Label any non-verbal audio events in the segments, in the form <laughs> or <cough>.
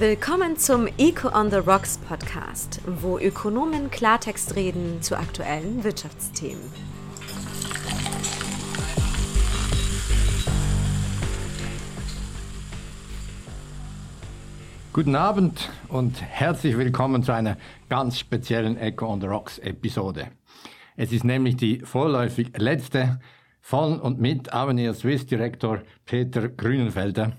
Willkommen zum Eco on the Rocks Podcast, wo Ökonomen Klartext reden zu aktuellen Wirtschaftsthemen. Guten Abend und herzlich willkommen zu einer ganz speziellen Echo on the Rocks Episode. Es ist nämlich die vorläufig letzte von und mit Avenir Swiss Direktor Peter Grünenfelder,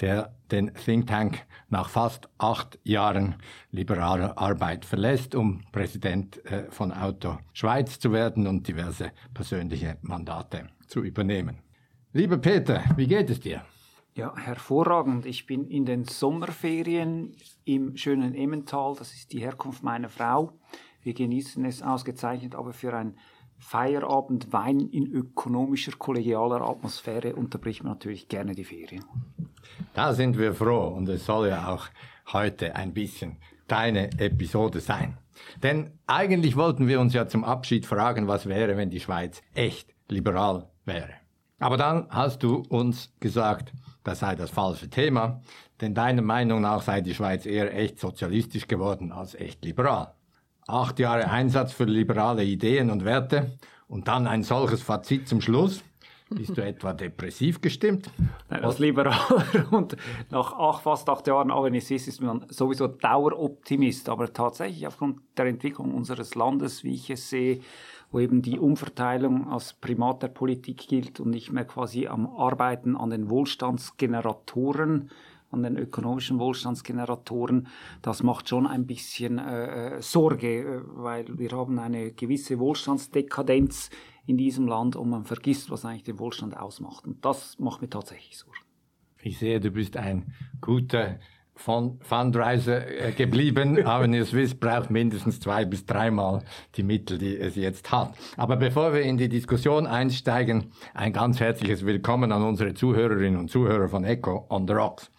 der den Think Tank nach fast acht Jahren liberaler Arbeit verlässt, um Präsident äh, von Auto Schweiz zu werden und diverse persönliche Mandate zu übernehmen. Lieber Peter, wie geht es dir? Ja, hervorragend. Ich bin in den Sommerferien im schönen Emmental. Das ist die Herkunft meiner Frau. Wir genießen es ausgezeichnet, aber für ein Feierabend Wein in ökonomischer, kollegialer Atmosphäre unterbricht man natürlich gerne die Ferien. Da sind wir froh und es soll ja auch heute ein bisschen deine Episode sein. Denn eigentlich wollten wir uns ja zum Abschied fragen, was wäre, wenn die Schweiz echt liberal wäre. Aber dann hast du uns gesagt, das sei das falsche Thema, denn deiner Meinung nach sei die Schweiz eher echt sozialistisch geworden als echt liberal. Acht Jahre Einsatz für liberale Ideen und Werte und dann ein solches Fazit zum Schluss. Bist du etwa depressiv gestimmt? Nein, als Liberaler <laughs> und nach acht, fast acht Jahren Avenissist ist man sowieso Daueroptimist. Aber tatsächlich aufgrund der Entwicklung unseres Landes, wie ich es sehe, wo eben die Umverteilung als Primat der Politik gilt und nicht mehr quasi am Arbeiten an den Wohlstandsgeneratoren, an den ökonomischen Wohlstandsgeneratoren, das macht schon ein bisschen äh, Sorge, äh, weil wir haben eine gewisse Wohlstandsdekadenz in diesem Land und man vergisst, was eigentlich den Wohlstand ausmacht. Und das macht mir tatsächlich Sorgen. Ich sehe, du bist ein guter Fundraiser äh, geblieben. <laughs> Avenir Swiss braucht mindestens zwei bis dreimal die Mittel, die es jetzt hat. Aber bevor wir in die Diskussion einsteigen, ein ganz herzliches Willkommen an unsere Zuhörerinnen und Zuhörer von Echo on the Rocks.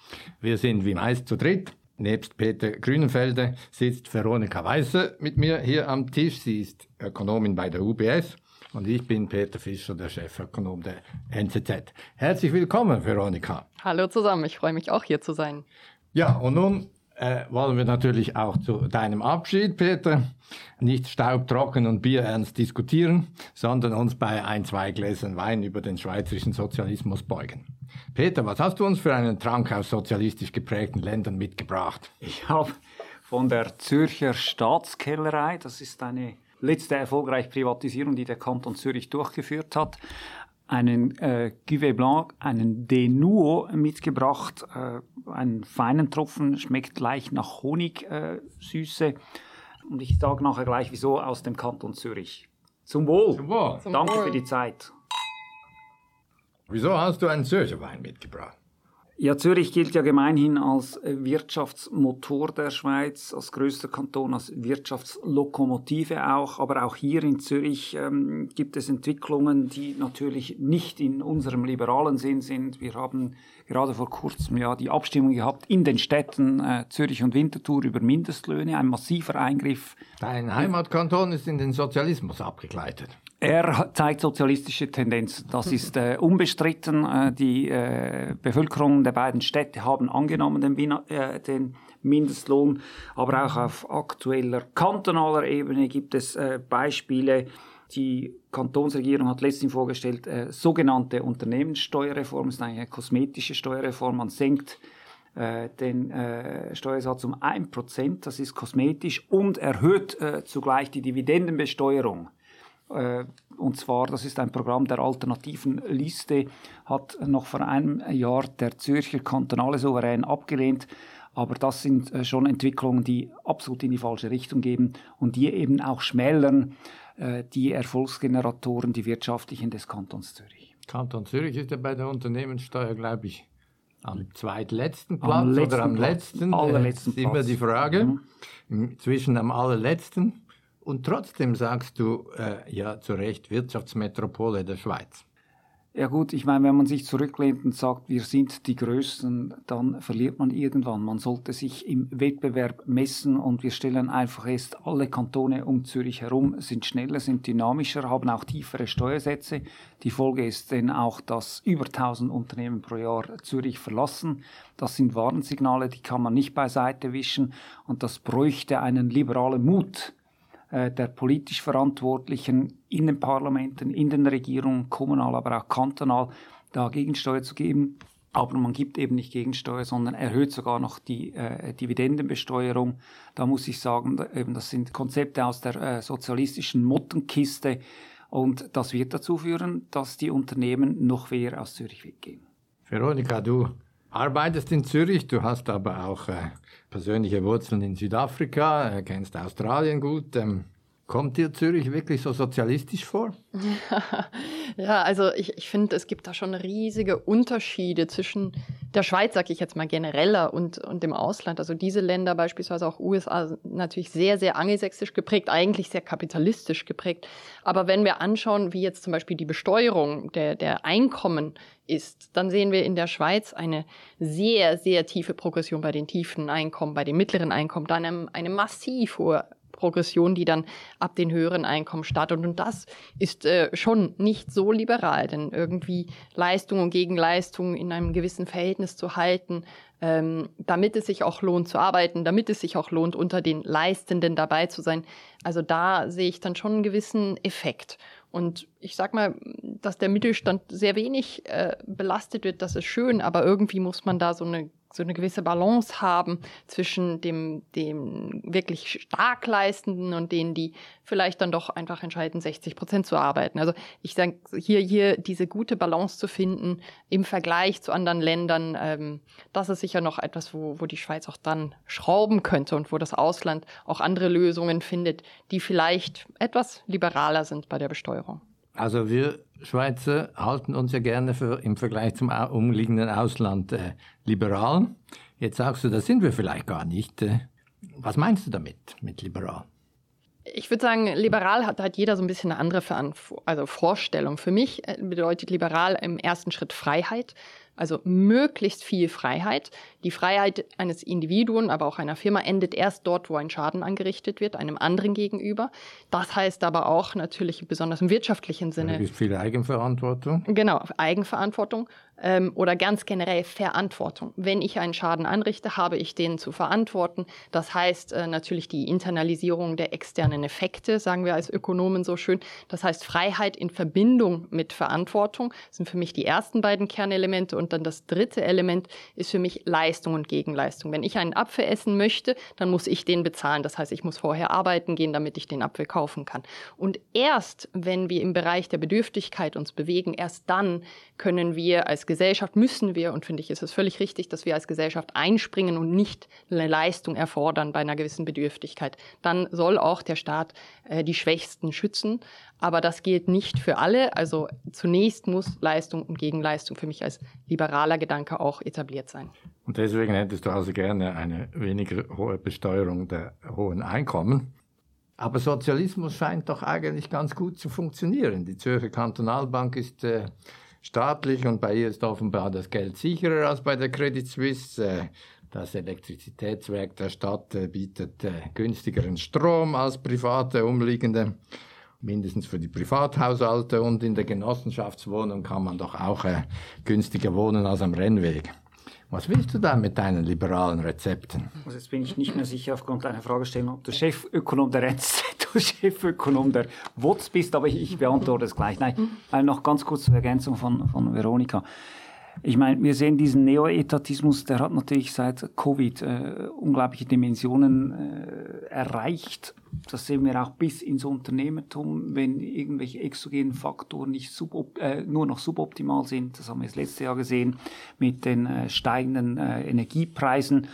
Wir sind wie meist zu dritt. Nebst Peter Grünenfelde sitzt Veronika Weißer mit mir hier am Tisch. Sie ist Ökonomin bei der UBS und ich bin Peter Fischer, der Chefökonom der NZZ. Herzlich willkommen, Veronika. Hallo zusammen, ich freue mich auch hier zu sein. Ja, und nun äh, wollen wir natürlich auch zu deinem Abschied, Peter, nicht staubtrocken und bierernst diskutieren, sondern uns bei ein, zwei Gläsern Wein über den schweizerischen Sozialismus beugen. Peter, was hast du uns für einen Trank aus sozialistisch geprägten Ländern mitgebracht? Ich habe von der Zürcher Staatskellerei, das ist eine letzte erfolgreiche Privatisierung, die der Kanton Zürich durchgeführt hat, einen äh, Cuvée Blanc, einen Denuo mitgebracht, äh, einen feinen Tropfen, schmeckt leicht nach Honigsüße. Äh, und ich sage nachher gleich, wieso aus dem Kanton Zürich. Zum Wohl. Zum Wohl. Danke Zum Wohl. für die Zeit. Wieso hast du einen Zürcher Wein mitgebracht? Ja, Zürich gilt ja gemeinhin als äh, Wirtschaftsmotor der Schweiz, als größter Kanton, als Wirtschaftslokomotive auch. Aber auch hier in Zürich ähm, gibt es Entwicklungen, die natürlich nicht in unserem liberalen Sinn sind. Wir haben gerade vor kurzem ja die Abstimmung gehabt in den Städten äh, Zürich und Winterthur über Mindestlöhne, ein massiver Eingriff. Dein Heimatkanton ist in den Sozialismus abgegleitet. Er zeigt sozialistische Tendenzen. Das ist äh, unbestritten. Äh, die äh, Bevölkerung der beiden Städte haben angenommen den, äh, den, Mindestlohn, aber auch auf aktueller kantonaler Ebene gibt es äh, Beispiele. Die Kantonsregierung hat letztens vorgestellt, äh, sogenannte Unternehmenssteuerreform, das ist eine kosmetische Steuerreform. Man senkt den Steuersatz um 1%, das ist kosmetisch, und erhöht zugleich die Dividendenbesteuerung. Äh, und zwar, das ist ein Programm der alternativen Liste, hat noch vor einem Jahr der Zürcher kantonale Souverän abgelehnt. Aber das sind äh, schon Entwicklungen, die absolut in die falsche Richtung gehen und die eben auch schmälern äh, die Erfolgsgeneratoren, die wirtschaftlichen des Kantons Zürich. Kanton Zürich ist ja bei der Unternehmenssteuer, glaube ich, am zweitletzten Platz am oder am letzten. Allerletzten ist immer die Frage. Mhm. Zwischen am allerletzten und trotzdem sagst du, äh, ja, zu Recht, Wirtschaftsmetropole der Schweiz. Ja gut, ich meine, wenn man sich zurücklehnt und sagt, wir sind die Größten, dann verliert man irgendwann. Man sollte sich im Wettbewerb messen und wir stellen einfach fest, alle Kantone um Zürich herum sind schneller, sind dynamischer, haben auch tiefere Steuersätze. Die Folge ist denn auch, dass über 1000 Unternehmen pro Jahr Zürich verlassen. Das sind Warnsignale, die kann man nicht beiseite wischen und das bräuchte einen liberalen Mut äh, der politisch Verantwortlichen in den Parlamenten, in den Regierungen, kommunal, aber auch kantonal, da Gegensteuer zu geben. Aber man gibt eben nicht Gegensteuer, sondern erhöht sogar noch die äh, Dividendenbesteuerung. Da muss ich sagen, eben das sind Konzepte aus der äh, sozialistischen Mottenkiste. Und das wird dazu führen, dass die Unternehmen noch mehr aus Zürich weggehen. Veronika, du arbeitest in Zürich, du hast aber auch äh, persönliche Wurzeln in Südafrika, äh, kennst Australien gut. Ähm, Kommt dir Zürich wirklich so sozialistisch vor? <laughs> ja, also ich, ich finde, es gibt da schon riesige Unterschiede zwischen der Schweiz, sage ich jetzt mal genereller, und, und dem Ausland. Also diese Länder, beispielsweise auch USA, natürlich sehr, sehr angelsächsisch geprägt, eigentlich sehr kapitalistisch geprägt. Aber wenn wir anschauen, wie jetzt zum Beispiel die Besteuerung der, der Einkommen ist, dann sehen wir in der Schweiz eine sehr, sehr tiefe Progression bei den tiefen Einkommen, bei den mittleren Einkommen, dann eine massiv hohe Progression, die dann ab den höheren Einkommen startet. Und das ist äh, schon nicht so liberal, denn irgendwie Leistung und Gegenleistung in einem gewissen Verhältnis zu halten, ähm, damit es sich auch lohnt zu arbeiten, damit es sich auch lohnt, unter den Leistenden dabei zu sein. Also da sehe ich dann schon einen gewissen Effekt. Und ich sag mal, dass der Mittelstand sehr wenig äh, belastet wird, das ist schön, aber irgendwie muss man da so eine so eine gewisse Balance haben zwischen dem, dem wirklich stark Leistenden und denen, die vielleicht dann doch einfach entscheiden, 60 Prozent zu arbeiten. Also ich denke, hier, hier diese gute Balance zu finden im Vergleich zu anderen Ländern, ähm, das ist sicher noch etwas, wo, wo die Schweiz auch dann schrauben könnte und wo das Ausland auch andere Lösungen findet, die vielleicht etwas liberaler sind bei der Besteuerung. Also wir Schweizer halten uns ja gerne für, im Vergleich zum umliegenden Ausland äh, liberal. Jetzt sagst du, das sind wir vielleicht gar nicht. Äh, was meinst du damit, mit liberal? Ich würde sagen, liberal hat, hat jeder so ein bisschen eine andere Veranf also Vorstellung. Für mich äh, bedeutet liberal im ersten Schritt Freiheit. Also möglichst viel Freiheit. Die Freiheit eines Individuen, aber auch einer Firma endet erst dort, wo ein Schaden angerichtet wird, einem anderen gegenüber. Das heißt aber auch natürlich besonders im wirtschaftlichen Sinne. Viel Eigenverantwortung. Genau, Eigenverantwortung ähm, oder ganz generell Verantwortung. Wenn ich einen Schaden anrichte, habe ich den zu verantworten. Das heißt äh, natürlich die Internalisierung der externen Effekte, sagen wir als Ökonomen so schön. Das heißt Freiheit in Verbindung mit Verantwortung sind für mich die ersten beiden Kernelemente. Und dann das dritte Element ist für mich Leistung und Gegenleistung. Wenn ich einen Apfel essen möchte, dann muss ich den bezahlen. Das heißt, ich muss vorher arbeiten gehen, damit ich den Apfel kaufen kann. Und erst, wenn wir im Bereich der Bedürftigkeit uns bewegen, erst dann können wir als Gesellschaft müssen wir, und finde ich, ist es völlig richtig, dass wir als Gesellschaft einspringen und nicht eine Leistung erfordern bei einer gewissen Bedürftigkeit. Dann soll auch der Staat äh, die Schwächsten schützen. Aber das gilt nicht für alle. Also zunächst muss Leistung und Gegenleistung für mich als liberaler Gedanke auch etabliert sein. Und deswegen hättest du also gerne eine weniger hohe Besteuerung der hohen Einkommen. Aber Sozialismus scheint doch eigentlich ganz gut zu funktionieren. Die Zürcher Kantonalbank ist äh, staatlich und bei ihr ist offenbar das Geld sicherer als bei der Credit Suisse. Äh, das Elektrizitätswerk der Stadt äh, bietet äh, günstigeren Strom als private umliegende, mindestens für die Privathaushalte und in der Genossenschaftswohnung kann man doch auch günstiger wohnen als am Rennweg. Was willst du da mit deinen liberalen Rezepten? Also jetzt bin ich nicht mehr sicher aufgrund deiner Fragestellung, ob du Chefökonom der Chefökonom der WOTS bist, aber ich, ich beantworte es gleich. Nein, äh, noch ganz kurz zur Ergänzung von, von Veronika. Ich meine, wir sehen diesen Neoetatismus, der hat natürlich seit Covid äh, unglaubliche Dimensionen äh, erreicht. Das sehen wir auch bis ins Unternehmertum, wenn irgendwelche exogenen Faktoren nicht subop äh, nur noch suboptimal sind. Das haben wir das letzte Jahr gesehen mit den äh, steigenden äh, Energiepreisen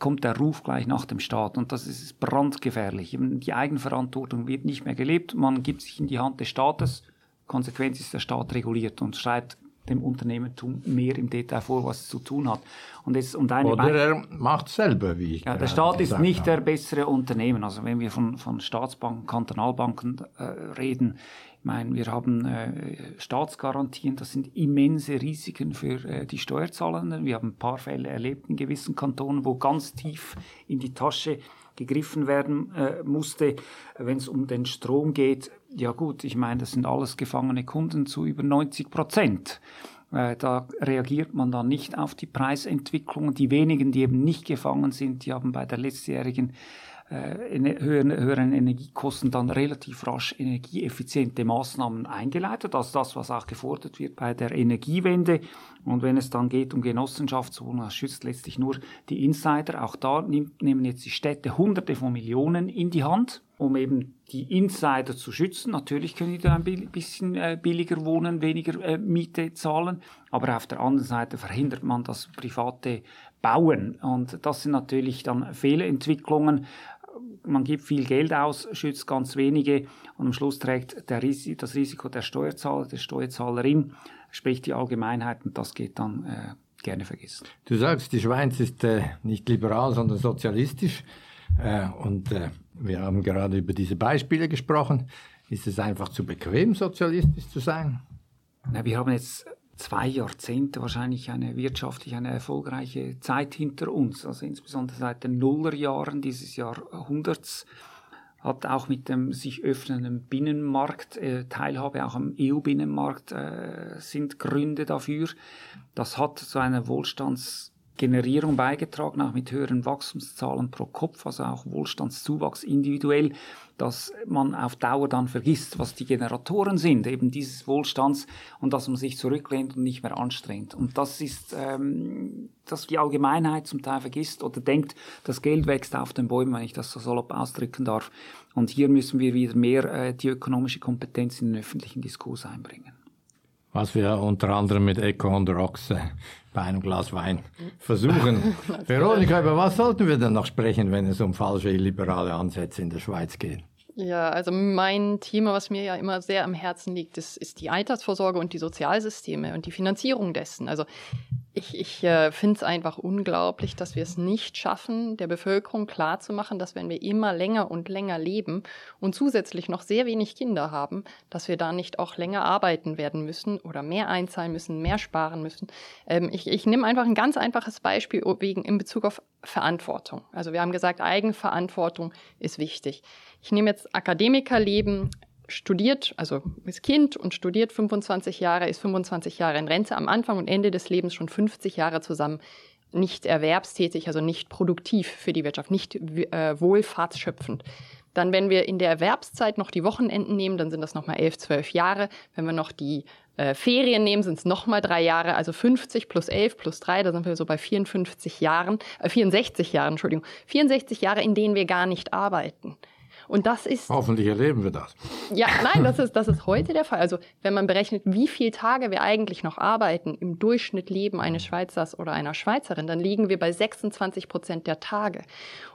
kommt der Ruf gleich nach dem Staat und das ist brandgefährlich. Die Eigenverantwortung wird nicht mehr gelebt, man gibt sich in die Hand des Staates. Konsequenz ist, der Staat reguliert und schreibt dem Unternehmertum mehr im Detail vor, was es zu tun hat. Und jetzt, und eine Oder er macht selber, wie ich ja, Der Staat ist nicht habe. der bessere Unternehmen. Also wenn wir von, von Staatsbanken, Kantonalbanken äh, reden, ich meine, wir haben äh, Staatsgarantien, das sind immense Risiken für äh, die Steuerzahlenden. Wir haben ein paar Fälle erlebt in gewissen Kantonen, wo ganz tief in die Tasche gegriffen werden äh, musste, wenn es um den Strom geht. Ja gut, ich meine, das sind alles gefangene Kunden zu über 90 Prozent. Äh, da reagiert man dann nicht auf die Preisentwicklung. Die wenigen, die eben nicht gefangen sind, die haben bei der letztjährigen äh, höheren, höheren Energiekosten dann relativ rasch energieeffiziente Maßnahmen eingeleitet, also das, was auch gefordert wird bei der Energiewende. Und wenn es dann geht um Genossenschaftswohnungen, das schützt letztlich nur die Insider. Auch da nimmt, nehmen jetzt die Städte Hunderte von Millionen in die Hand, um eben die Insider zu schützen. Natürlich können die da ein bisschen äh, billiger wohnen, weniger äh, Miete zahlen, aber auf der anderen Seite verhindert man das private Bauen. Und das sind natürlich dann Fehlentwicklungen man gibt viel Geld aus, schützt ganz wenige und am Schluss trägt der Ris das Risiko der Steuerzahler, der Steuerzahlerin, sprich die Allgemeinheit und das geht dann äh, gerne vergessen. Du sagst, die Schweiz ist äh, nicht liberal, sondern sozialistisch äh, und äh, wir haben gerade über diese Beispiele gesprochen. Ist es einfach zu bequem, sozialistisch zu sein? Na, wir haben jetzt zwei Jahrzehnte wahrscheinlich eine wirtschaftlich eine erfolgreiche Zeit hinter uns. Also insbesondere seit den Nullerjahren dieses Jahrhunderts hat auch mit dem sich öffnenden Binnenmarkt, äh, Teilhabe auch am EU-Binnenmarkt äh, sind Gründe dafür. Das hat zu einer Wohlstandsgenerierung beigetragen, auch mit höheren Wachstumszahlen pro Kopf, also auch Wohlstandszuwachs individuell dass man auf Dauer dann vergisst, was die Generatoren sind, eben dieses Wohlstands und dass man sich zurücklehnt und nicht mehr anstrengt. Und das ist, ähm, dass die Allgemeinheit zum Teil vergisst oder denkt, das Geld wächst auf den Bäumen, wenn ich das so salopp ausdrücken darf. Und hier müssen wir wieder mehr äh, die ökonomische Kompetenz in den öffentlichen Diskurs einbringen. Was wir unter anderem mit Echo on the Rocks äh, bei einem Glas Wein versuchen. <laughs> Veronika, über was sollten wir denn noch sprechen, wenn es um falsche liberale Ansätze in der Schweiz geht? Ja, also mein Thema, was mir ja immer sehr am Herzen liegt, ist, ist die Altersvorsorge und die Sozialsysteme und die Finanzierung dessen. Also ich, ich äh, finde es einfach unglaublich, dass wir es nicht schaffen, der Bevölkerung klarzumachen, dass wenn wir immer länger und länger leben und zusätzlich noch sehr wenig Kinder haben, dass wir da nicht auch länger arbeiten werden müssen oder mehr einzahlen müssen, mehr sparen müssen. Ähm, ich ich nehme einfach ein ganz einfaches Beispiel wegen in Bezug auf Verantwortung. Also wir haben gesagt, Eigenverantwortung ist wichtig. Ich nehme jetzt Akademikerleben, studiert, also ist Kind und studiert 25 Jahre, ist 25 Jahre in Rente, am Anfang und Ende des Lebens schon 50 Jahre zusammen nicht erwerbstätig, also nicht produktiv für die Wirtschaft, nicht äh, wohlfahrtsschöpfend. Dann, wenn wir in der Erwerbszeit noch die Wochenenden nehmen, dann sind das nochmal 11, 12 Jahre. Wenn wir noch die äh, Ferien nehmen, sind es nochmal drei Jahre, also 50 plus 11 plus 3, da sind wir so bei 54 Jahren, äh, 64 Jahren, Entschuldigung, 64 Jahre, in denen wir gar nicht arbeiten. Und das ist. Hoffentlich erleben wir das. Ja, <laughs> nein, das ist, das ist heute der Fall. Also, wenn man berechnet, wie viele Tage wir eigentlich noch arbeiten im Durchschnitt Leben eines Schweizers oder einer Schweizerin, dann liegen wir bei 26 Prozent der Tage.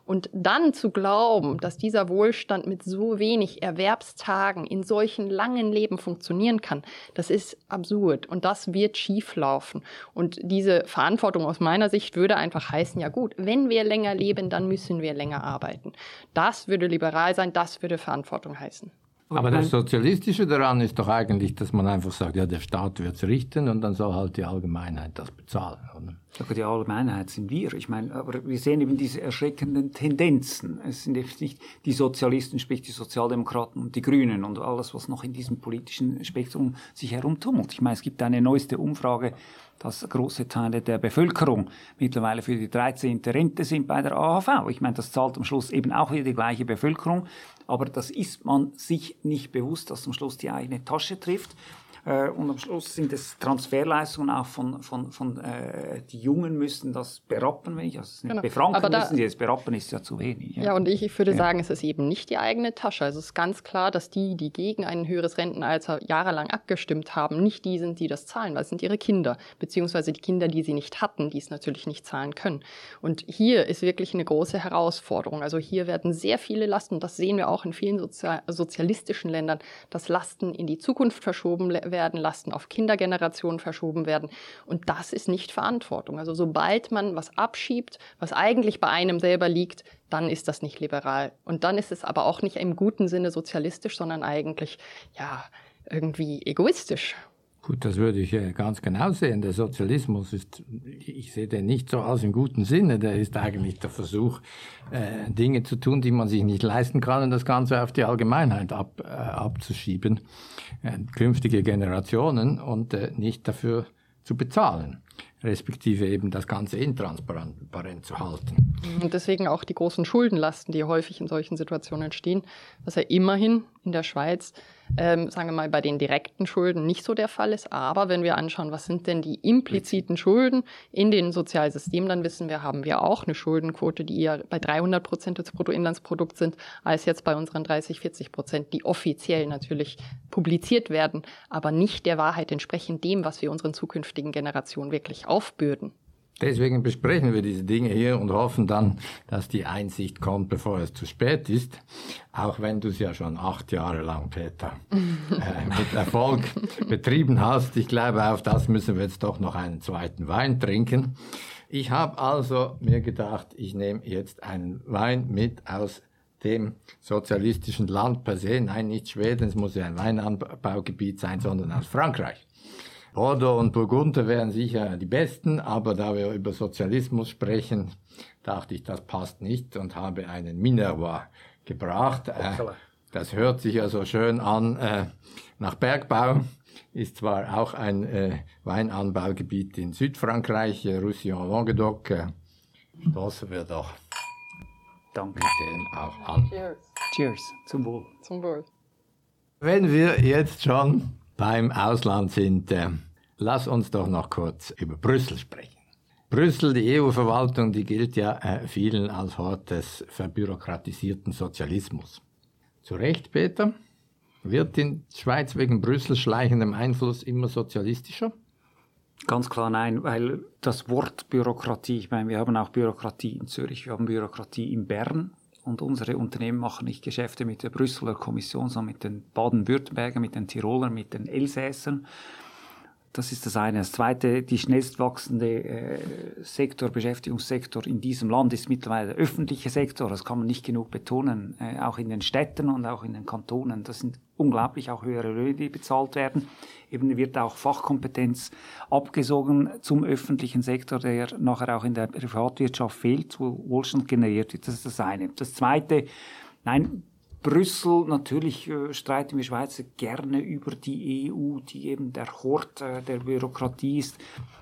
Und dann zu glauben, dass dieser Wohlstand mit so wenig Erwerbstagen in solchen langen Leben funktionieren kann, das ist absurd und das wird schieflaufen. Und diese Verantwortung aus meiner Sicht würde einfach heißen, ja gut, wenn wir länger leben, dann müssen wir länger arbeiten. Das würde liberal sein, das würde Verantwortung heißen. Aber das Sozialistische daran ist doch eigentlich, dass man einfach sagt, ja, der Staat wird es richten und dann soll halt die Allgemeinheit das bezahlen. Oder? Aber die Allgemeinheit sind wir. Ich meine, aber wir sehen eben diese erschreckenden Tendenzen. Es sind jetzt nicht die Sozialisten, sprich die Sozialdemokraten und die Grünen und alles, was noch in diesem politischen Spektrum sich herumtummelt. Ich meine, es gibt eine neueste Umfrage, dass große Teile der Bevölkerung mittlerweile für die 13. Rente sind bei der AHV. Ich meine, das zahlt am Schluss eben auch wieder die gleiche Bevölkerung aber das ist man sich nicht bewusst, dass am Schluss die eigene Tasche trifft. Äh, und am Schluss sind es Transferleistungen auch von, von, von äh, die Jungen müssen das berappen, wenn ich also genau. befranken Aber da, müssen sie es berappen ist ja zu wenig. Ja, ja und ich, ich würde ja. sagen, es ist eben nicht die eigene Tasche. Also es ist ganz klar, dass die, die gegen ein höheres Rentenalter jahrelang abgestimmt haben, nicht die sind, die das zahlen, weil es sind ihre Kinder, beziehungsweise die Kinder, die sie nicht hatten, die es natürlich nicht zahlen können. Und hier ist wirklich eine große Herausforderung. Also hier werden sehr viele Lasten, das sehen wir auch in vielen Sozial sozialistischen Ländern, dass Lasten in die Zukunft verschoben werden werden, Lasten auf Kindergenerationen verschoben werden. Und das ist nicht Verantwortung. Also sobald man was abschiebt, was eigentlich bei einem selber liegt, dann ist das nicht liberal. Und dann ist es aber auch nicht im guten Sinne sozialistisch, sondern eigentlich, ja, irgendwie egoistisch. Gut, das würde ich äh, ganz genau sehen. Der Sozialismus ist, ich sehe den nicht so aus im guten Sinne. Der ist eigentlich der Versuch, äh, Dinge zu tun, die man sich nicht leisten kann und das Ganze auf die Allgemeinheit ab, äh, abzuschieben, künftige Generationen und nicht dafür zu bezahlen respektive eben das Ganze intransparent zu halten. Und deswegen auch die großen Schuldenlasten, die häufig in solchen Situationen entstehen, was ja immerhin in der Schweiz ähm, sagen wir mal, bei den direkten Schulden nicht so der Fall ist. Aber wenn wir anschauen, was sind denn die impliziten Schulden in den Sozialsystemen, dann wissen wir, haben wir auch eine Schuldenquote, die eher bei 300 Prozent des Bruttoinlandsprodukts sind, als jetzt bei unseren 30, 40 Prozent, die offiziell natürlich publiziert werden, aber nicht der Wahrheit entsprechen dem, was wir unseren zukünftigen Generationen wirklich aufbürden. Deswegen besprechen wir diese Dinge hier und hoffen dann, dass die Einsicht kommt, bevor es zu spät ist. Auch wenn du es ja schon acht Jahre lang, Peter, <laughs> äh, mit Erfolg betrieben hast. Ich glaube, auf das müssen wir jetzt doch noch einen zweiten Wein trinken. Ich habe also mir gedacht, ich nehme jetzt einen Wein mit aus dem sozialistischen Land per se. Nein, nicht Schweden, es muss ja ein Weinanbaugebiet sein, sondern aus Frankreich. Bordeaux und Burgunder wären sicher die besten, aber da wir über Sozialismus sprechen, dachte ich, das passt nicht und habe einen Minerva gebracht. Äh, das hört sich ja so schön an äh, nach Bergbau. Ist zwar auch ein äh, Weinanbaugebiet in Südfrankreich, äh, Roussillon-Languedoc. Äh, stoßen wir doch Danke. mit dem auch an. Cheers. Cheers. Zum Wohl. Zum Wohl. Wenn wir jetzt schon beim Ausland sind, äh, lass uns doch noch kurz über Brüssel sprechen. Brüssel, die EU-Verwaltung, die gilt ja äh, vielen als Hort des verbürokratisierten Sozialismus. Zu Recht, Peter? Wird die Schweiz wegen Brüssel schleichendem Einfluss immer sozialistischer? Ganz klar nein, weil das Wort Bürokratie, ich meine, wir haben auch Bürokratie in Zürich, wir haben Bürokratie in Bern, und unsere Unternehmen machen nicht Geschäfte mit der Brüsseler Kommission, sondern mit den Baden-Württembergern, mit den Tirolern, mit den Elsässern. Das ist das eine. Das zweite, die schnellst wachsende äh, Sektor, Beschäftigungssektor in diesem Land ist mittlerweile der öffentliche Sektor. Das kann man nicht genug betonen. Äh, auch in den Städten und auch in den Kantonen. Das sind unglaublich auch höhere Löhne, die bezahlt werden. Eben wird auch Fachkompetenz abgesogen zum öffentlichen Sektor, der nachher auch in der Privatwirtschaft fehlt, wo Wohlstand generiert wird. Das ist das eine. Das zweite, nein, Brüssel, natürlich äh, streiten wir Schweizer gerne über die EU, die eben der Hort äh, der Bürokratie ist.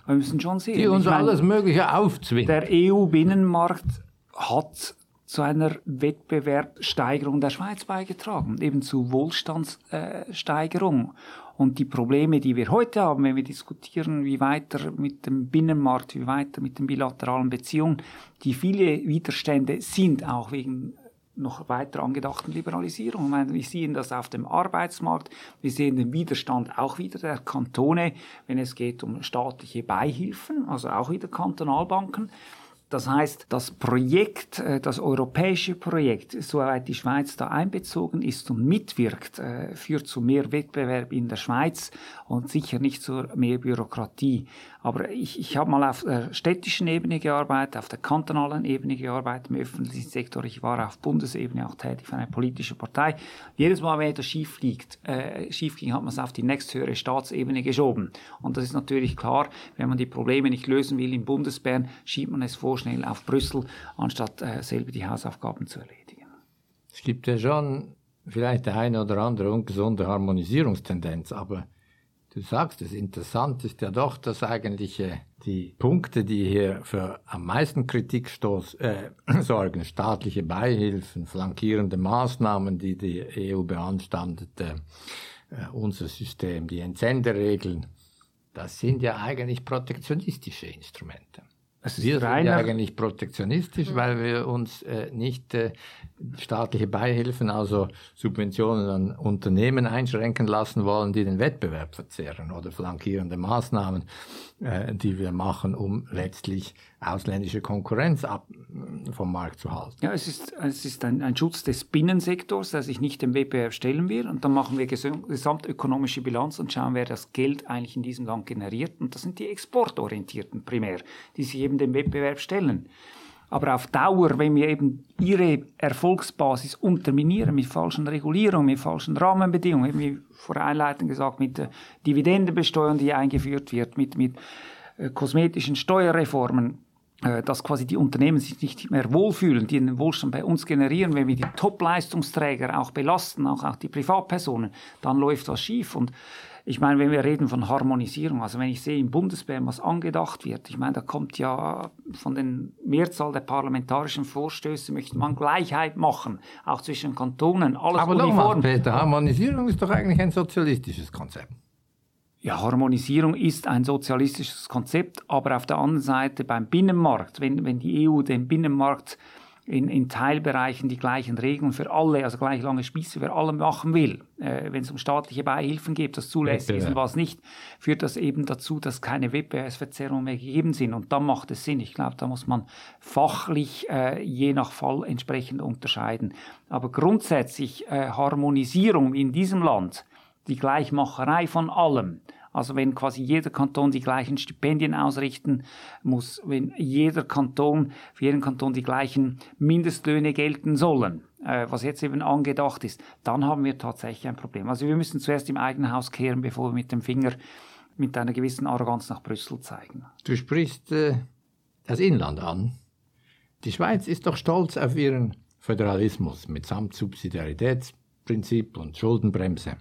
wir müssen schon sehen. Die uns meine, alles Mögliche aufzwingt. Der EU-Binnenmarkt hat zu einer Wettbewerbssteigerung der Schweiz beigetragen, eben zu Wohlstandssteigerung. Und die Probleme, die wir heute haben, wenn wir diskutieren, wie weiter mit dem Binnenmarkt, wie weiter mit den bilateralen Beziehungen, die viele Widerstände sind auch wegen noch weiter angedachten Liberalisierung. Wir sehen das auf dem Arbeitsmarkt, wir sehen den Widerstand auch wieder der Kantone, wenn es geht um staatliche Beihilfen, also auch wieder Kantonalbanken. Das heißt, das Projekt, äh, das europäische Projekt, soweit die Schweiz da einbezogen ist und mitwirkt, äh, führt zu mehr Wettbewerb in der Schweiz und sicher nicht zu mehr Bürokratie. Aber ich, ich habe mal auf der städtischen Ebene gearbeitet, auf der kantonalen Ebene gearbeitet, im öffentlichen Sektor. Ich war auf Bundesebene auch tätig für eine politische Partei. Jedes Mal, wenn etwas schief liegt, äh, schief ging, hat man es auf die nächsthöhere Staatsebene geschoben. Und das ist natürlich klar, wenn man die Probleme nicht lösen will in Bundesbern, schiebt man es vorschnell auf Brüssel, anstatt äh, selber die Hausaufgaben zu erledigen. Es gibt ja schon vielleicht eine oder andere ungesunde Harmonisierungstendenz, aber Du sagst, das Interessante ist ja doch, dass eigentlich äh, die Punkte, die hier für am meisten Kritik stoß, äh, <clears throat> sorgen, staatliche Beihilfen, flankierende Maßnahmen, die die EU beanstandet, äh, unser System, die Entsenderegeln, das sind ja eigentlich protektionistische Instrumente. Es wir sind ja eigentlich protektionistisch, mhm. weil wir uns äh, nicht äh, staatliche Beihilfen, also Subventionen an Unternehmen einschränken lassen wollen, die den Wettbewerb verzehren oder flankierende Maßnahmen, äh, die wir machen, um letztlich ausländische Konkurrenz ab, vom Markt zu halten. Ja, es ist, es ist ein, ein Schutz des Binnensektors, der sich nicht dem Wettbewerb stellen will. Und dann machen wir gesamtökonomische Bilanz und schauen, wer das Geld eigentlich in diesem Land generiert. Und das sind die Exportorientierten primär, die sich eben dem Wettbewerb stellen. Aber auf Dauer, wenn wir eben ihre Erfolgsbasis unterminieren mit falschen Regulierungen, mit falschen Rahmenbedingungen, wie vor Einleitung gesagt, mit der Dividendenbesteuerung, die eingeführt wird, mit, mit äh, kosmetischen Steuerreformen, dass quasi die Unternehmen sich nicht mehr wohlfühlen, die den Wohlstand bei uns generieren, wenn wir die Top-Leistungsträger auch belasten, auch, auch die Privatpersonen, dann läuft was schief. Und ich meine, wenn wir reden von Harmonisierung, also wenn ich sehe im Bundesbären, was angedacht wird, ich meine, da kommt ja von den Mehrzahl der parlamentarischen Vorstöße, möchte man Gleichheit machen, auch zwischen Kantonen, alles Aber uniform. Mal, Peter, Harmonisierung ist doch eigentlich ein sozialistisches Konzept. Ja, Harmonisierung ist ein sozialistisches Konzept, aber auf der anderen Seite beim Binnenmarkt, wenn, wenn die EU den Binnenmarkt in, in Teilbereichen die gleichen Regeln für alle, also gleich lange Spieße für alle machen will, äh, wenn es um staatliche Beihilfen geht, das zulässig ist und was nicht, führt das eben dazu, dass keine Wettbewerbsverzerrungen mehr gegeben sind. Und dann macht es Sinn. Ich glaube, da muss man fachlich äh, je nach Fall entsprechend unterscheiden. Aber grundsätzlich äh, Harmonisierung in diesem Land, die Gleichmacherei von allem, also wenn quasi jeder Kanton die gleichen Stipendien ausrichten muss, wenn jeder Kanton, für jeden Kanton die gleichen Mindestlöhne gelten sollen, äh, was jetzt eben angedacht ist, dann haben wir tatsächlich ein Problem. Also wir müssen zuerst im eigenen Haus kehren, bevor wir mit dem Finger mit einer gewissen Arroganz nach Brüssel zeigen. Du sprichst äh, das Inland an. Die Schweiz ist doch stolz auf ihren Föderalismus mitsamt Subsidiaritätsprinzip und Schuldenbremse.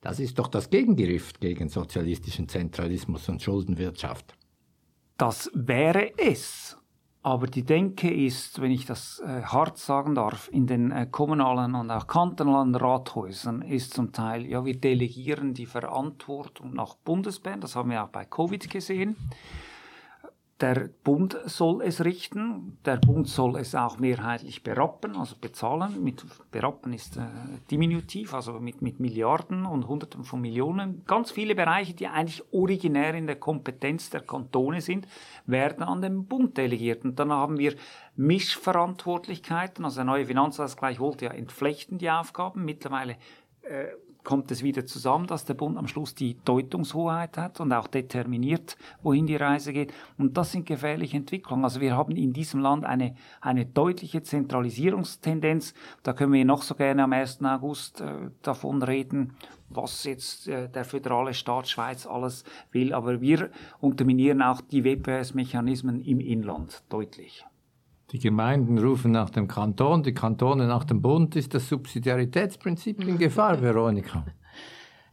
Das ist doch das Gegengericht gegen sozialistischen Zentralismus und Schuldenwirtschaft. Das wäre es. Aber die Denke ist, wenn ich das äh, hart sagen darf, in den äh, kommunalen und auch kantonalen Rathäusern ist zum Teil, ja, wir delegieren die Verantwortung nach Bundesbern, das haben wir auch bei Covid gesehen. Der Bund soll es richten, der Bund soll es auch mehrheitlich berappen, also bezahlen. Mit berappen ist äh, diminutiv, also mit, mit Milliarden und Hunderten von Millionen. Ganz viele Bereiche, die eigentlich originär in der Kompetenz der Kantone sind, werden an den Bund delegiert. Und dann haben wir Mischverantwortlichkeiten, also der neue Finanzausgleich wollte ja entflechten die Aufgaben. Mittlerweile äh, kommt es wieder zusammen, dass der Bund am Schluss die Deutungshoheit hat und auch determiniert, wohin die Reise geht. Und das sind gefährliche Entwicklungen. Also wir haben in diesem Land eine, eine deutliche Zentralisierungstendenz. Da können wir noch so gerne am 1. August äh, davon reden, was jetzt äh, der föderale Staat Schweiz alles will. Aber wir unterminieren auch die Wettbewerbsmechanismen im Inland deutlich. Die Gemeinden rufen nach dem Kanton, die Kantone nach dem Bund. Ist das Subsidiaritätsprinzip in Gefahr, <laughs> Veronika?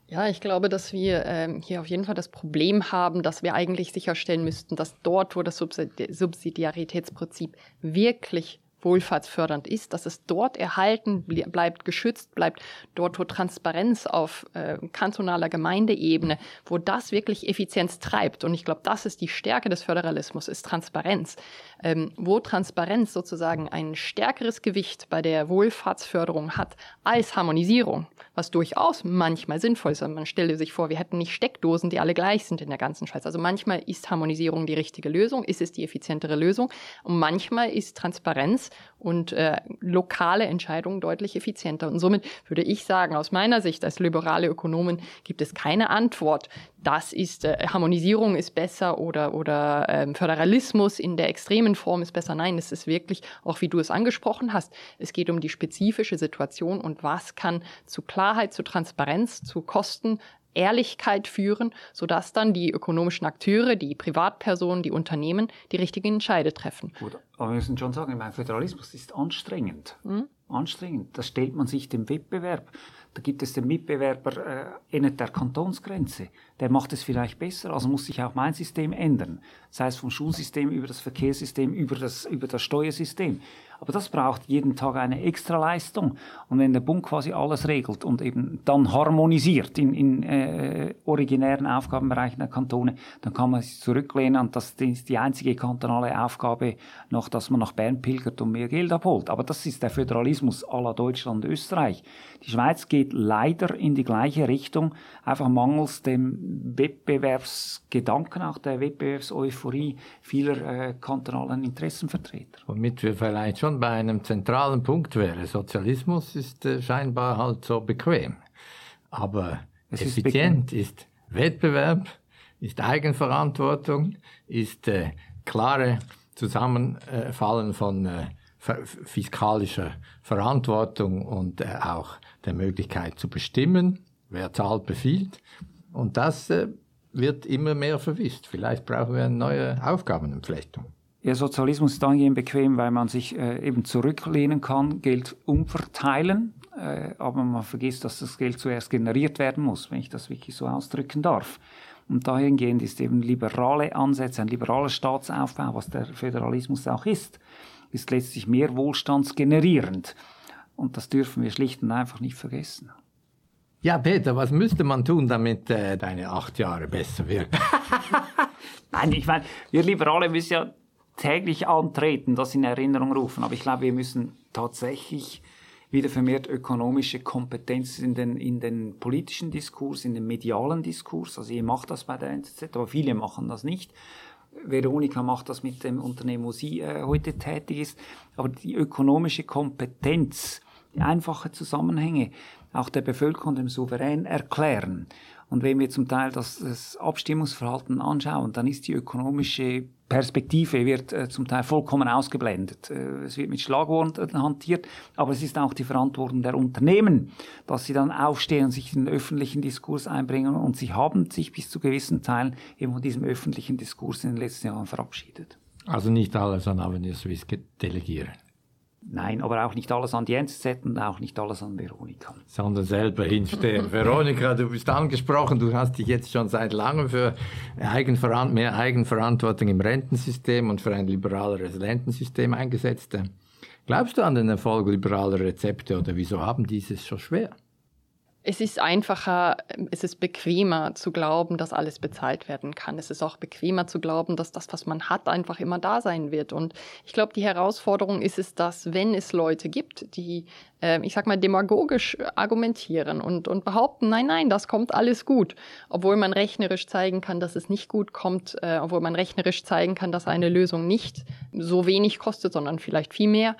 Ja, ich glaube, dass wir ähm, hier auf jeden Fall das Problem haben, dass wir eigentlich sicherstellen müssten, dass dort, wo das Subsidiaritätsprinzip wirklich wohlfahrtsfördernd ist, dass es dort erhalten bleibt, geschützt bleibt, dort wo Transparenz auf äh, kantonaler Gemeindeebene, wo das wirklich Effizienz treibt. Und ich glaube, das ist die Stärke des Föderalismus, ist Transparenz. Ähm, wo Transparenz sozusagen ein stärkeres Gewicht bei der Wohlfahrtsförderung hat als Harmonisierung, was durchaus manchmal sinnvoll ist. Man stelle sich vor, wir hätten nicht Steckdosen, die alle gleich sind in der ganzen Schweiz. Also manchmal ist Harmonisierung die richtige Lösung, ist es die effizientere Lösung und manchmal ist Transparenz und äh, lokale Entscheidungen deutlich effizienter. Und somit würde ich sagen, aus meiner Sicht als liberale Ökonomin gibt es keine Antwort. Das ist äh, Harmonisierung ist besser oder oder ähm, Föderalismus in der extremen Form ist besser. Nein, es ist wirklich auch wie du es angesprochen hast. Es geht um die spezifische Situation und was kann zu Klarheit, zu Transparenz, zu Kosten Ehrlichkeit führen, sodass dann die ökonomischen Akteure, die Privatpersonen, die Unternehmen die richtigen Entscheide treffen. Gut, aber wir müssen schon sagen, mein Föderalismus ist anstrengend. Mhm. Anstrengend. Das stellt man sich dem Wettbewerb. Da gibt es den Mitbewerber äh, innerhalb der Kantonsgrenze. Der macht es vielleicht besser, also muss sich auch mein System ändern. Sei es vom Schulsystem über das Verkehrssystem, über das, über das Steuersystem. Aber das braucht jeden Tag eine Extraleistung. Und wenn der Bund quasi alles regelt und eben dann harmonisiert in, in äh, originären Aufgabenbereichen der Kantone, dann kann man sich zurücklehnen und das ist die einzige kantonale Aufgabe noch, dass man nach Bern pilgert und mehr Geld abholt. Aber das ist der Föderalismus à la Deutschland Österreich. Die Schweiz geht leider in die gleiche Richtung, einfach mangels dem Wettbewerbsgedanken, auch der Wettbewerbseuphorie vieler äh, kantonalen Interessenvertreter. Womit wir vielleicht schon bei einem zentralen Punkt wären. Sozialismus ist äh, scheinbar halt so bequem. Aber es effizient ist, ist, Wettbewerb, ist Eigenverantwortung, ist äh, klare Zusammenfallen von äh, fiskalischer Verantwortung und äh, auch der Möglichkeit zu bestimmen, wer zahlt, befiehlt. Und das äh, wird immer mehr verwisst. Vielleicht brauchen wir eine neue Aufgabenentflechtung. Ja, Sozialismus ist dahingehend bequem, weil man sich äh, eben zurücklehnen kann, Geld umverteilen, äh, aber man vergisst, dass das Geld zuerst generiert werden muss, wenn ich das wirklich so ausdrücken darf. Und dahingehend ist eben liberale Ansätze, ein liberaler Staatsaufbau, was der Föderalismus auch ist, ist letztlich mehr wohlstandsgenerierend. Und das dürfen wir schlicht und einfach nicht vergessen. Ja, Peter, was müsste man tun, damit äh, deine acht Jahre besser wirken? <laughs> Nein, ich meine, wir Liberale müssen ja täglich antreten, das in Erinnerung rufen. Aber ich glaube, wir müssen tatsächlich wieder vermehrt ökonomische Kompetenz in den, in den politischen Diskurs, in den medialen Diskurs. Also ihr macht das bei der NZZ, aber viele machen das nicht. Veronika macht das mit dem Unternehmen, wo sie äh, heute tätig ist. Aber die ökonomische Kompetenz, einfache Zusammenhänge auch der Bevölkerung, dem Souverän erklären. Und wenn wir zum Teil das, das Abstimmungsverhalten anschauen, dann ist die ökonomische Perspektive wird äh, zum Teil vollkommen ausgeblendet. Äh, es wird mit Schlagworten hantiert, aber es ist auch die Verantwortung der Unternehmen, dass sie dann aufstehen und sich in den öffentlichen Diskurs einbringen und sie haben sich bis zu gewissen Teilen eben von diesem öffentlichen Diskurs in den letzten Jahren verabschiedet. Also nicht alles an Avenir Swiss delegieren. Nein, aber auch nicht alles an die NZZ und auch nicht alles an Veronika. Sondern selber hinstehen. <laughs> Veronika, du bist angesprochen, du hast dich jetzt schon seit langem für Eigenveran mehr Eigenverantwortung im Rentensystem und für ein liberaleres Rentensystem eingesetzt. Glaubst du an den Erfolg liberaler Rezepte oder wieso haben dieses so schwer? Es ist einfacher, es ist bequemer zu glauben, dass alles bezahlt werden kann. Es ist auch bequemer zu glauben, dass das, was man hat, einfach immer da sein wird. Und ich glaube, die Herausforderung ist es, dass wenn es Leute gibt, die, äh, ich sag mal, demagogisch argumentieren und, und behaupten, nein, nein, das kommt alles gut, obwohl man rechnerisch zeigen kann, dass es nicht gut kommt, äh, obwohl man rechnerisch zeigen kann, dass eine Lösung nicht so wenig kostet, sondern vielleicht viel mehr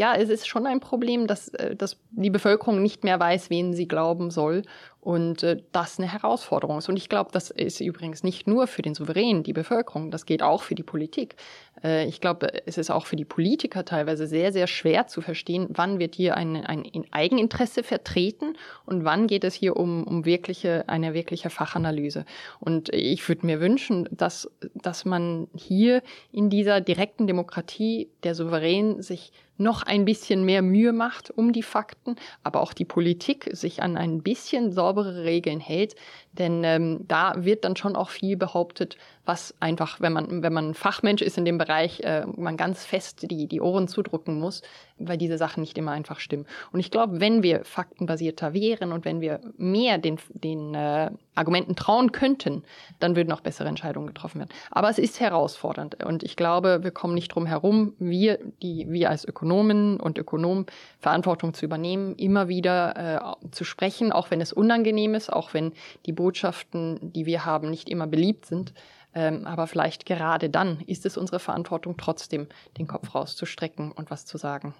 ja, es ist schon ein Problem, dass, äh, dass die Bevölkerung nicht mehr weiß, wen sie glauben soll und äh, das eine Herausforderung ist. Und ich glaube, das ist übrigens nicht nur für den Souverän, die Bevölkerung, das geht auch für die Politik. Äh, ich glaube, es ist auch für die Politiker teilweise sehr, sehr schwer zu verstehen, wann wird hier ein, ein Eigeninteresse vertreten und wann geht es hier um, um wirkliche, eine wirkliche Fachanalyse. Und ich würde mir wünschen, dass, dass man hier in dieser direkten Demokratie der Souverän sich noch ein bisschen mehr Mühe macht um die Fakten, aber auch die Politik sich an ein bisschen saubere Regeln hält, denn ähm, da wird dann schon auch viel behauptet, was einfach, wenn man, wenn man Fachmensch ist in dem Bereich, äh, man ganz fest die, die Ohren zudrücken muss, weil diese Sachen nicht immer einfach stimmen. Und ich glaube, wenn wir faktenbasierter wären und wenn wir mehr den, den äh, Argumenten trauen könnten, dann würden auch bessere Entscheidungen getroffen werden. Aber es ist herausfordernd und ich glaube, wir kommen nicht drum herum, wir, die, wir als Ökonomen und Ökonomen Verantwortung zu übernehmen, immer wieder äh, zu sprechen, auch wenn es unangenehm ist, auch wenn die Botschaften, die wir haben, nicht immer beliebt sind. Ähm, aber vielleicht gerade dann ist es unsere Verantwortung, trotzdem den Kopf rauszustrecken und was zu sagen.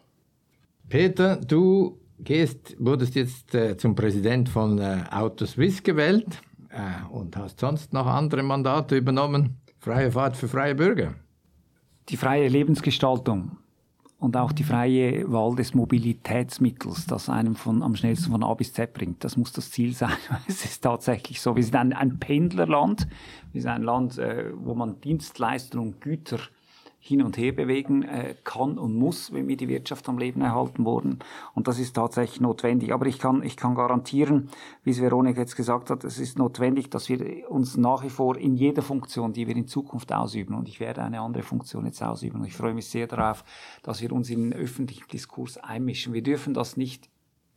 Peter, du gehst, wurdest jetzt äh, zum Präsident von äh, Autoswiss gewählt äh, und hast sonst noch andere Mandate übernommen. Freie Fahrt für freie Bürger. Die freie Lebensgestaltung und auch die freie Wahl des Mobilitätsmittels, das einem von, am schnellsten von A bis Z bringt. Das muss das Ziel sein. <laughs> Es ist tatsächlich so. Wir sind ein, ein Pendlerland. Wir sind ein Land, äh, wo man Dienstleistungen und Güter hin und her bewegen äh, kann und muss, wenn wir die Wirtschaft am Leben erhalten wollen. Und das ist tatsächlich notwendig. Aber ich kann, ich kann garantieren, wie es Veronika jetzt gesagt hat, es ist notwendig, dass wir uns nach wie vor in jeder Funktion, die wir in Zukunft ausüben, und ich werde eine andere Funktion jetzt ausüben, und ich freue mich sehr darauf, dass wir uns in den öffentlichen Diskurs einmischen. Wir dürfen das nicht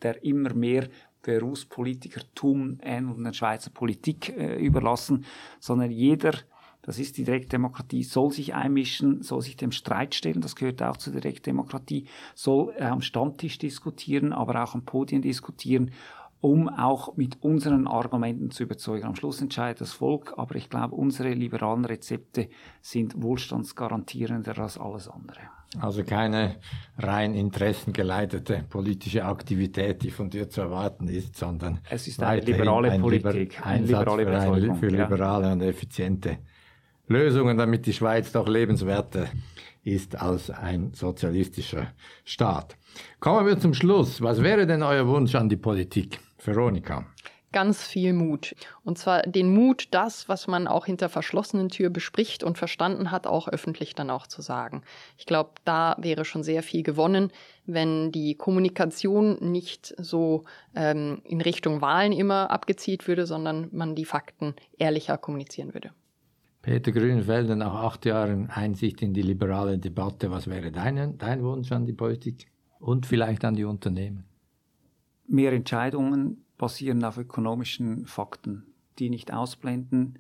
der immer mehr Berufspolitikertum ähnelnden Schweizer Politik äh, überlassen, sondern jeder das ist die Direktdemokratie, soll sich einmischen, soll sich dem Streit stellen, das gehört auch zur Direktdemokratie, soll äh, am Stammtisch diskutieren, aber auch am Podien diskutieren, um auch mit unseren Argumenten zu überzeugen. Am Schluss entscheidet das Volk, aber ich glaube, unsere liberalen Rezepte sind wohlstandsgarantierender als alles andere. Also keine rein interessengeleitete politische Aktivität, die von dir zu erwarten ist, sondern es ist eine liberale ein Politik, ein liberale für, eine, für liberale ja. und effiziente Lösungen, damit die Schweiz doch lebenswerter ist als ein sozialistischer Staat. Kommen wir zum Schluss. Was wäre denn euer Wunsch an die Politik? Veronika. Ganz viel Mut. Und zwar den Mut, das, was man auch hinter verschlossenen Tür bespricht und verstanden hat, auch öffentlich dann auch zu sagen. Ich glaube, da wäre schon sehr viel gewonnen, wenn die Kommunikation nicht so ähm, in Richtung Wahlen immer abgezielt würde, sondern man die Fakten ehrlicher kommunizieren würde. Peter Grünfelder, nach acht Jahren Einsicht in die liberale Debatte, was wäre dein, dein Wunsch an die Politik und vielleicht an die Unternehmen? Mehr Entscheidungen basieren auf ökonomischen Fakten, die nicht ausblenden,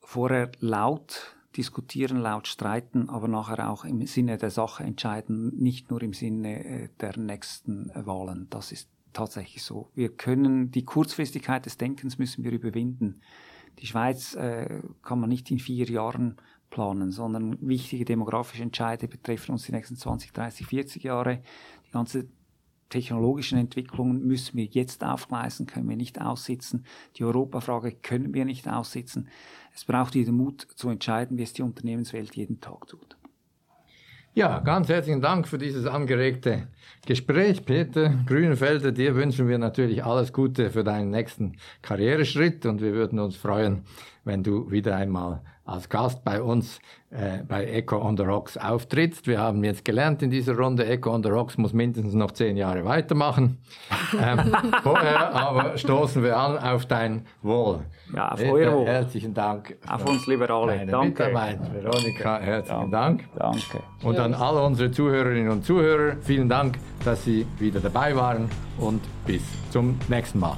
vorher laut diskutieren, laut streiten, aber nachher auch im Sinne der Sache entscheiden, nicht nur im Sinne äh, der nächsten Wahlen. Das ist tatsächlich so. Wir können die Kurzfristigkeit des Denkens müssen wir überwinden. Die Schweiz äh, kann man nicht in vier Jahren planen, sondern wichtige demografische Entscheide betreffen uns die nächsten 20, 30, 40 Jahre. Die ganze technologischen Entwicklungen müssen wir jetzt aufgleisen, können wir nicht aussitzen. Die Europafrage können wir nicht aussitzen. Es braucht wieder Mut zu entscheiden, wie es die Unternehmenswelt jeden Tag tut. Ja, ganz herzlichen Dank für dieses angeregte Gespräch, Peter Grünfelder. Dir wünschen wir natürlich alles Gute für deinen nächsten Karriereschritt und wir würden uns freuen, wenn du wieder einmal als Gast bei uns äh, bei Echo on the Rocks auftrittst. Wir haben jetzt gelernt in dieser Runde, Echo on the Rocks muss mindestens noch zehn Jahre weitermachen. <laughs> Ähm, vorher aber stoßen wir an auf dein Wohl. Ja, auf euer Wohl. Herzlichen Dank. Auf uns Liberale. Danke. Veronika, herzlichen Dank. Danke. Und an alle unsere Zuhörerinnen und Zuhörer, vielen Dank, dass Sie wieder dabei waren und bis zum nächsten Mal.